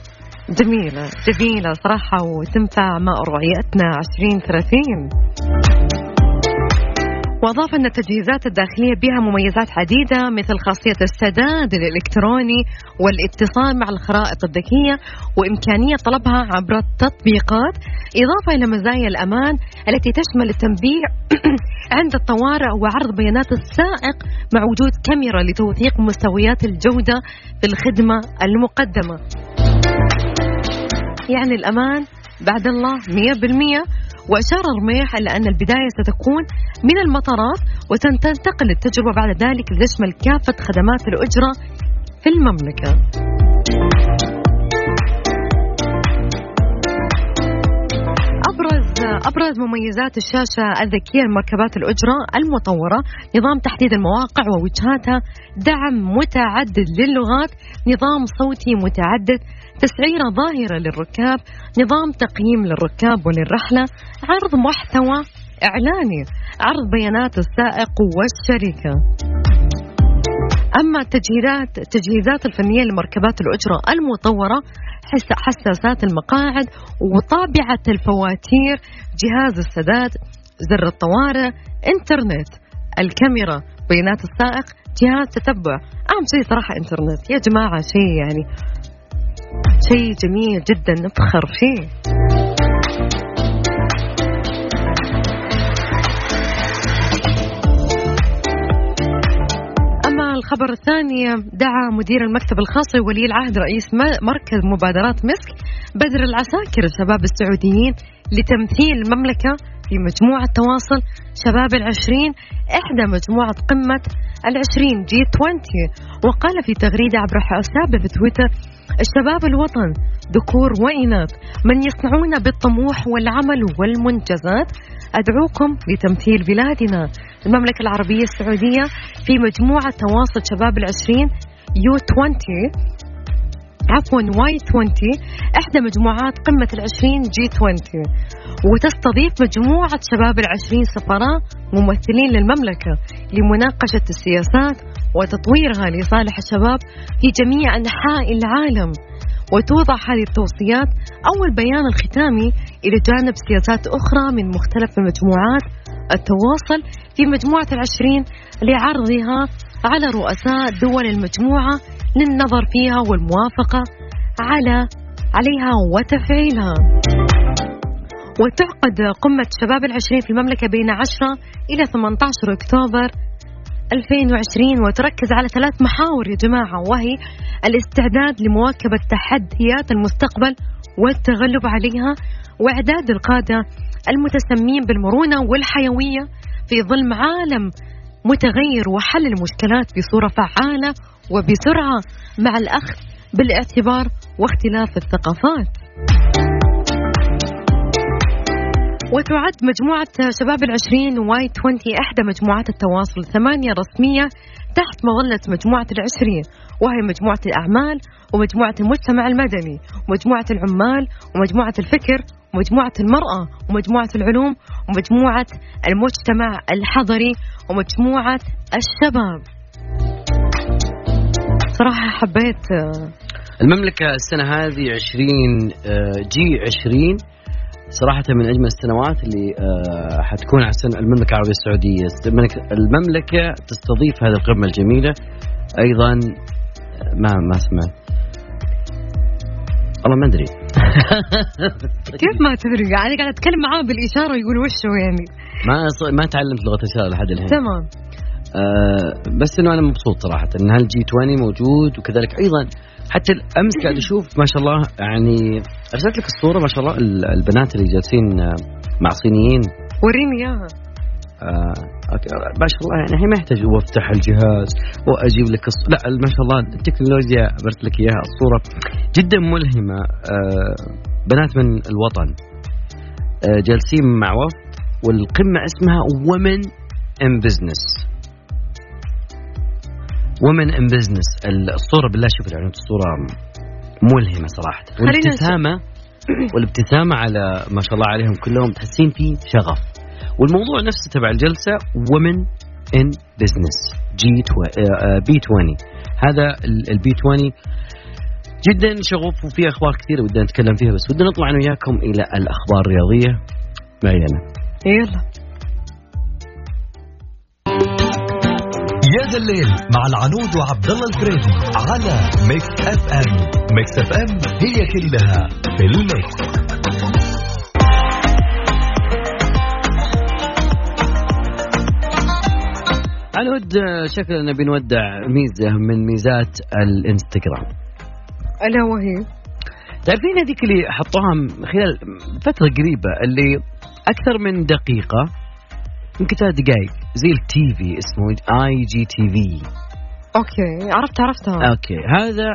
جميلة جميلة صراحة وتنفع مع رؤيتنا 2030 وأضاف أن التجهيزات الداخلية بها مميزات عديدة مثل خاصية السداد الإلكتروني والاتصال مع الخرائط الذكية وإمكانية طلبها عبر التطبيقات إضافة إلى مزايا الأمان التي تشمل التنبيه عند الطوارئ وعرض بيانات السائق مع وجود كاميرا لتوثيق مستويات الجودة في الخدمة المقدمة. يعني الأمان بعد الله 100% وأشار رميح إلى أن البداية ستكون من المطارات وستنتقل التجربة بعد ذلك لتشمل كافة خدمات الأجرة في المملكة. أبرز مميزات الشاشة الذكية لمركبات الأجرة المطورة نظام تحديد المواقع ووجهاتها دعم متعدد للغات نظام صوتي متعدد تسعيرة ظاهرة للركاب نظام تقييم للركاب وللرحلة عرض محتوى إعلاني عرض بيانات السائق والشركة. أما التجهيزات التجهيزات الفنية لمركبات الأجرة المطورة حساسات المقاعد وطابعة الفواتير جهاز السداد زر الطوارئ إنترنت. الكاميرا بيانات السائق جهاز تتبع. أهم شيء صراحة إنترنت. يا جماعة شيء يعني شيء جميل جدا نفخر فيه. الخبر الثاني دعا مدير المكتب الخاص لولي العهد رئيس مركز مبادرات مسك بدر العساكر الشباب السعوديين لتمثيل المملكة في مجموعة تواصل شباب العشرين إحدى مجموعة قمة العشرين G 20 وقال في تغريدة عبر حسابه في تويتر الشباب الوطن ذكور وإناث من يصنعون بالطموح والعمل والمنجزات أدعوكم لتمثيل بلادنا. المملكة العربية السعودية في مجموعة تواصل شباب العشرين U 20 عفوا Y 20 إحدى مجموعات قمة العشرين G 20 وتستضيف مجموعة شباب العشرين سفراء ممثلين للمملكة لمناقشة السياسات وتطويرها لصالح الشباب في جميع أنحاء العالم. وتوضع هذه التوصيات أو البيان الختامي إلى جانب سياسات أخرى من مختلف مجموعات التواصل في مجموعة العشرين لعرضها على رؤساء دول المجموعة للنظر فيها والموافقة على عليها وتفعيلها. وتعقد قمة شباب العشرين في المملكة بين 10 إلى 18 أكتوبر 2020 وتركز على ثلاث محاور يا جماعة وهي الاستعداد لمواكبة تحديات المستقبل والتغلب عليها وإعداد القادة المتسمين بالمرونة والحيوية في ظل عالم متغير وحل المشكلات بصورة فعالة وبسرعة مع الأخذ بالاعتبار واختلاف الثقافات. وتعد مجموعة شباب العشرين واي 20 إحدى مجموعات التواصل الثمانية رسمية تحت مظلة مجموعة العشرين وهي مجموعة الأعمال ومجموعة المجتمع المدني ومجموعة العمال ومجموعة الفكر ومجموعة المرأة ومجموعة العلوم ومجموعة المجتمع الحضري ومجموعة الشباب. صراحة حبيت
المملكة السنة هذه 20 جي 20 صراحة من أجمل السنوات اللي آه، حتكون على المملكة العربية السعودية. المملكة تستضيف هذه القمة الجميلة. أيضا ما ما سمعت. والله ما أدري.
كيف ما تدري يعني قاعد أتكلم معاه بالإشارة يقول وش هو يعني؟
ما ما تعلمت لغة الاشاره لحد الحين.
تمام.
آه بس إنه أنا مبسوط صراحة إن هالجي 20 موجود وكذلك أيضا حتى امس قاعد أشوف ما شاء الله يعني أرسلت لك الصورة ما شاء الله البنات اللي جالسين آه، مع صينيين.
وريني إياها.
آه. ما شاء الله يعني ما يحتاج وافتح الجهاز وأجيب لك الص... لا ما شاء الله التكنولوجيا برسل لك إياها الصورة جدا ملهمة. آه بنات من الوطن آه جالسين مع وفد والقمة اسمها ومن ان بزنس ومن ان بزنس الصورة بالله شوف الاعلان الصورة ملهمة صراحة. والابتسامة والابتسامة على ما شاء الله عليهم كلهم تحسين في شغف. والموضوع نفسه تبع الجلسة ومن ان بزنس جي بي 20 هذا ال B 20 جدا شغوف وفي أخبار كثيرة ودنا نتكلم فيها بس ودنا نطلع أنا وياكم إلى الأخبار الرياضية. معي أنا
يلا.
يا ذا الليل مع العنود وعبد الله الفريدي على Mix FM Mix FM هي كلها في ال mix.
عنود آه، شكلنا بنودع ميزة من ميزات الانستغرام.
ألا وهي؟
تعرفين هذيك اللي حطوها خلال فترة قريبة اللي أكثر من دقيقة يمكن ثلاث دقائق زي التي في اسمه IGTV
okay عرفت عرفتها.
okay هذا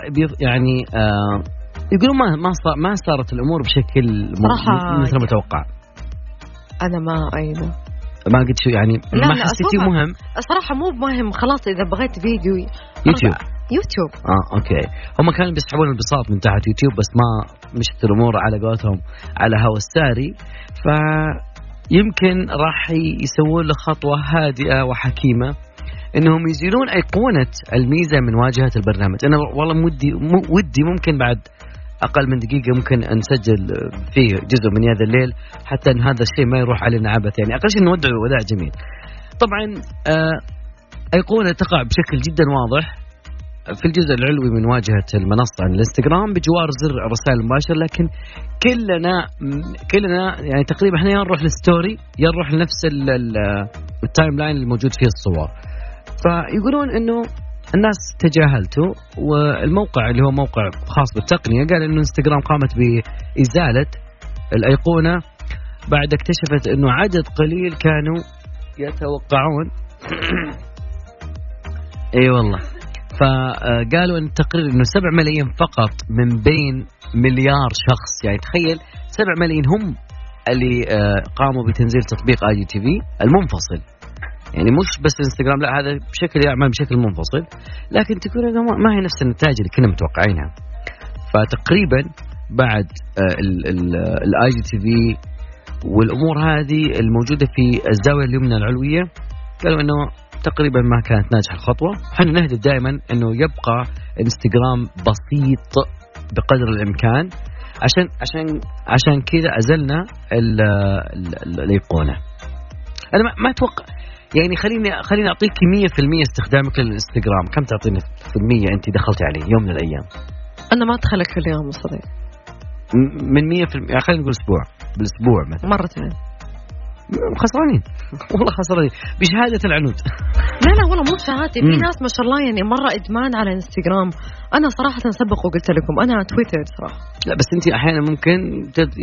يعني آه يقولون ما ما صار ما صارت الأمور بشكل
صراحة
مثل ما توقع
أنا ما أيده
ما قلت شو يعني؟
لا،
ما
أصلاً
مهم؟
الصراحه مو مهم. خلاص إذا بغيت فيديو
يوتيوب.
يوتيوب.
آه okay. هم كانوا بيسحبون البساط من تحت يوتيوب بس ما مشت الأمور على قولتهم على هوا الساري. ف يمكن راح يسوون له خطوة هادئة وحكيمة إنهم يزيلون ايقونه الميزة من واجهة البرنامج. أنا والله ودي ودي ممكن بعد أقل من دقيقة ممكن نسجل فيه جزء من هذا الليل حتى إن هذا الشيء ما يروح علينا عبث. يعني أقل شيء نودع وداع جميل. طبعا آه أيقونة تقع بشكل جدا واضح في الجزء العلوي من واجهة المنصة الإنستغرام بجوار زر الرسائل المباشرة لكن كلنا كلنا يعني تقريبا إحنا يا نروح لل story يا نروح لنفس ال- ال- ال timeline اللي موجود فيه الصور. فيقولون إنه الناس تجاهلته والموقع اللي هو موقع خاص بالتقنية قال إنه إنستغرام قامت بإزالة الأيقونة بعد اكتشفت إنه عدد قليل كانوا يتوقعون. إي والله. فقالوا إن التقرير إنه 7 ملايين فقط من بين مليار شخص. يعني تخيل 7 ملايين هم اللي آه، قاموا بتنزيل تطبيق آي تي في المنفصل. يعني مش بس إنستغرام لا هذا بشكل يعمل بشكل منفصل. لكن إنه ما- هي نفس النتائج اللي كنا متوقعينها. فتقريبا بعد ال IGTV والأمور هذه الموجودة في الزاوية اليمنى العلوية قالوا إنه تقريبا ما كانت ناجحة الخطوة، إحنا نهدف دائما إنه يبقى إنستغرام بسيط بقدر الإمكان. عشان عشان عشان كذا أزلنا ال- ال- ال- الأيقونة. أنا ما أتوقع يعني خليني خليني أعطيك 100% استخدامك للإنستغرام، كم تعطيني في المية أنت دخلتي عليه يوم من الأيام؟
أنا ما أدخلك كل يوم صديق.
من 100% يعني خلينا نقول أسبوع. بالأسبوع مثلا.
مرتين.
خسرانين. والله خسرانين. بشهادة العنود.
لا لا والله مو بشهادتي في. ناس ما شاء الله يعني مرة إدمان على إنستغرام. أنا صراحة سبق وقلت لكم. أنا تويتر صراحة.
لا بس أنت أحيانا ممكن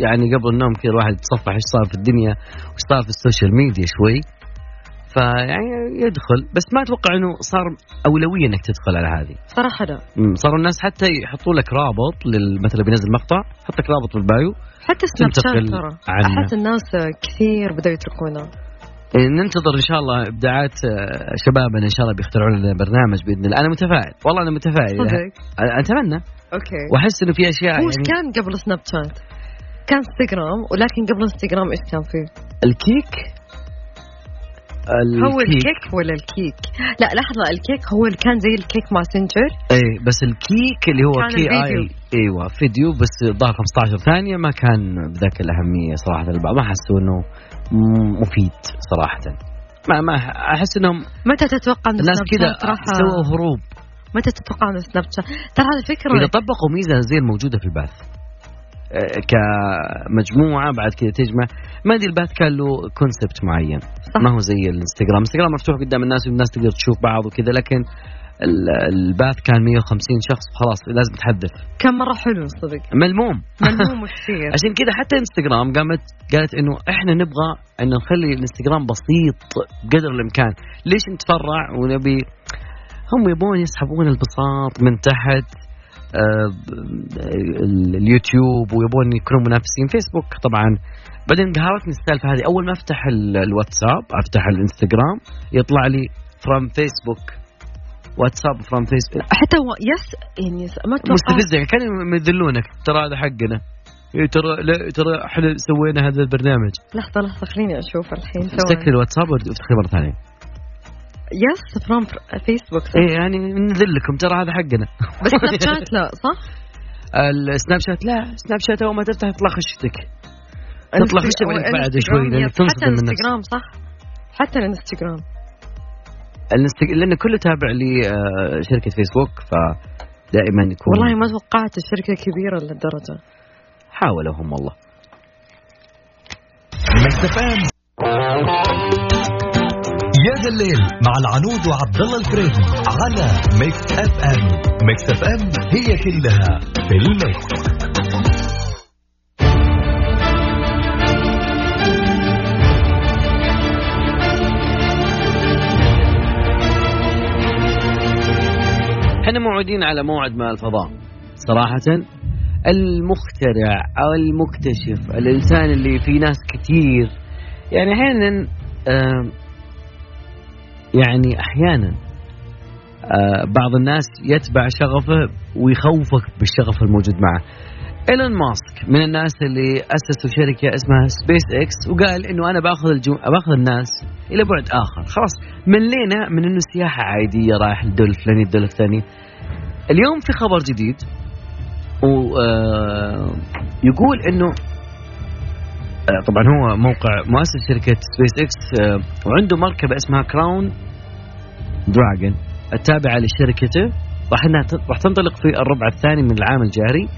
يعني قبل النوم كذا الواحد يتصفح إيش صار في الدنيا وإيش صار في ال social media شوي. فيعني يدخل. بس ما أتوقع إنه صار أولوية إنك تدخل على هذه.
صراحة لا.
صاروا الناس حتى يحطوا لك رابط مثلا بينزل مقطع يحط لك رابط بال bio.
حتى سناب شات ترى. أحس الناس كثير بدأوا يتركونه.
إيه، ننتظر إن شاء الله إبداعات آه، شبابنا إن شاء الله بيخترعون لنا برنامج بإذن الله. أنا متفائل. والله أنا متفائل.
صدق؟
أتمنى.
okay.
وأحس إنه في
أشياء إيش
يعني
كان قبل سناب شات؟ كان انستغرام ولكن قبل انستغرام إيش كان فيه؟
الكيك؟
هو الكيك. ولا الكيك؟ لا لحظة الكيك هو اللي كان زي ال Kik
Messenger. إيه بس الكيك اللي هو
كان
كي
الفيديو.
اي إيوه فيديو بس ظهر 15 ثانية ما كان بذاك الأهمية صراحة. للبعض ما حسوا إنه مفيد صراحة. ما ما أحس انهم
متى تتوقع ان
الناس كذا سووا هروب؟
متى تتوقع ان سناب شات ترى هذه فكرة
إذا طبقوا ميزة زي الموجودة في البث. كمجموعة بعد كذا تجمع. ما أدري البث كان له كونسبت معين.
صح.
ما هو زي الانستغرام. الانستغرام مفتوح قدام الناس والناس تقدر تشوف بعض وكذا لكن ال- البث كان 150 شخص خلاص لازم تحذف
كان مرة حلو صدق.
ملموم.
ملموم كثير
عشان كذا حتى انستغرام قامت قالت إنه إحنا نبغى إنه نخلي الانستغرام بسيط بقدر الإمكان. ليش نتفرع؟ ونبي هم يبون يسحبون البساط من تحت. اليوتيوب ويبون يكونوا منافسين. فيسبوك طبعا. بعدين قهرتني السالفة هذه. أول ما أفتح ال- الواتساب أفتح الإنستغرام يطلع لي from Facebook واتساب from Facebook
حتى هو yes يعني ما
مستفزة. يعني كانوا يذلونك. ترى هذا حقنا. إيه ترى لا ترى إحنا سوينا هذا البرنامج.
لحظة لحظة خليني أشوف الحين. ثواني.
الواتساب وافتكري مره ثانية
yes from Facebook صح
إيه يعني نذلكم ترى هذا حقنا.
بس سناب شات لا صح؟
السناب شات لا سناب شات أول ما تفتح يطلع خشتك. تطلع خشة بعد شوي لأنك
yes. حتى
تنصدم من
الانستغرام صح؟ حتى الإنستغرام.
الانست- لأن كله تابع لشركه فيسبوك فدائما يكون
والله ما توقعت الشركة كبيرة للدرجة
حاولوا هم والله
يا ذا الليل مع العنود وعبد الله الفريدي على Mix FM Mix FM هي كلها في ال
mix. إحنا موعودين على موعد مع الفضاء. صراحة المخترع أو المكتشف الإنسان اللي في ناس كثير يعني أحيانا آه، يعني أحيانا آه، بعض الناس يتبع شغفه ويخوفك بالشغف الموجود معه. إيلون ماسك من الناس اللي أسسوا شركة اسمها سبيس إكس وقال إنه أنا بأخذ الجو... بأخذ الناس إلى بعد آخر. خلاص ملينا من إنه سياحة عادية رايح الدول الفلاني الدول الثانية. اليوم في خبر جديد ويقول إنه آه، طبعا هو موقع مؤسس شركة سبيس إكس آه، وعنده مركبة اسمها Crew Dragon التابعة لشركته راح إنها راح تنطلق في الربع الثاني من العام الجاري.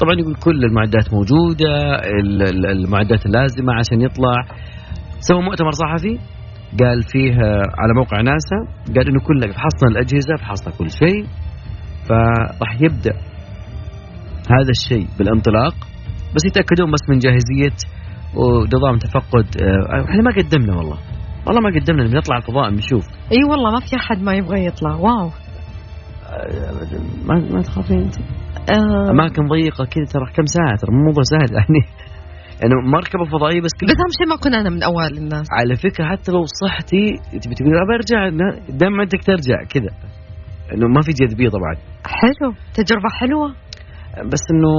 طبعا يقول كل المعدات ال- المعدات اللازمة عشان يطلع. سوى مؤتمر صحفي قال فيه على موقع ناسا قال إنه كل فحصنا الأجهزة فحصنا كل شيء. فراح يبدأ هذا الشيء بالانطلاق. بس يتأكدون بس من جاهزية ونظام تفقد آه، إحنا ما قدمنا والله. والله ما قدمنا بنطلع الفضاء بنشوف
إي والله ما في أحد ما يبغى يطلع. واو.
ما ما تخافين أنت؟
آه.
أماكن ضيقة كذا ترى كم ساعة؟ ترى مو موضوع سهل يعني. يعني مركبة فضائية بس كل
بس أهم شيء ما كنا أنا من اوائل الناس.
على فكرة حتى لو صحتي تبي تقول أبى أرجع؟ دام عندك ترجع كذا. إنه ما في جاذبيه طبعا.
حلو. تجربة حلوة.
بس إنه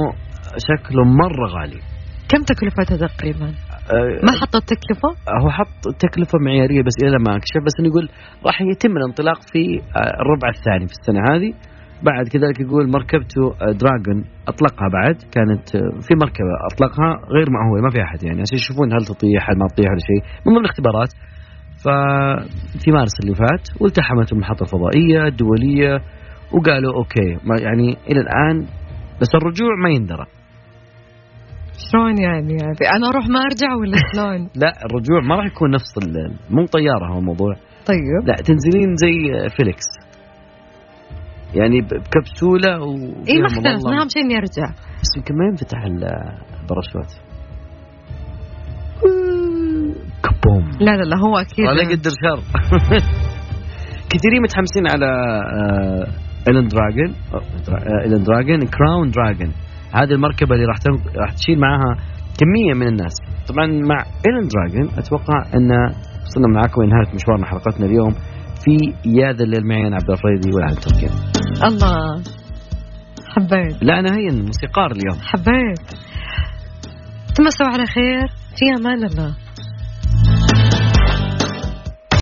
شكله مرة غالي.
كم تكلفتها تقريبا؟
آه،
ما حطوا التكلفة؟
هو حط تكلفة معيارية بس إلى ما أكشف بس إنه يقول راح يتم الانطلاق في آه، الربع الثاني في السنة هذه. بعد كذلك يقول مركبته آه، Dragon أطلقها بعد كانت آه، في مركبة أطلقها غير مأهولة ما في أحد يعني عشان يشوفون هل تطيح هل ما تطيح ولا شيء. من ضمن الاختبارات ففي مارس اللي فات والتحمت المحطة الفضائية الدولية وقالوا okay ما يعني إلى الآن بس الرجوع ما يندرى.
شلون يعني يعني أنا أروح ما أرجع ولا شلون؟
لا الرجوع ما راح يكون نفس مو طيارة هو الموضوع
طيب.
لا تنزلين زي فيليكس. يعني بكبسولة
وأي ما اختلف اهم شيء إني أرجع.
بس يمكن ما ينفتح ال- الباراشوت. ك boom.
لا لا لا هو أكيد
ولا قدر شر. كثيرين متحمسين على إيلون Dragon إيلون Dragon Crew Dragon هذه المركبة اللي راح راح تشيل معاها كمية من الناس. طبعا مع إيلون Dragon أتوقع أن وصلنا معاكم لنهاية مشوارنا حلقتنا اليوم. في يا ذا الليل معي أنا عبد الله الفريدي والعنود تركية
الله. حبيت.
لا أنا هي الموسيقار اليوم.
حبيت. تمسوا على خير. في أمان الله.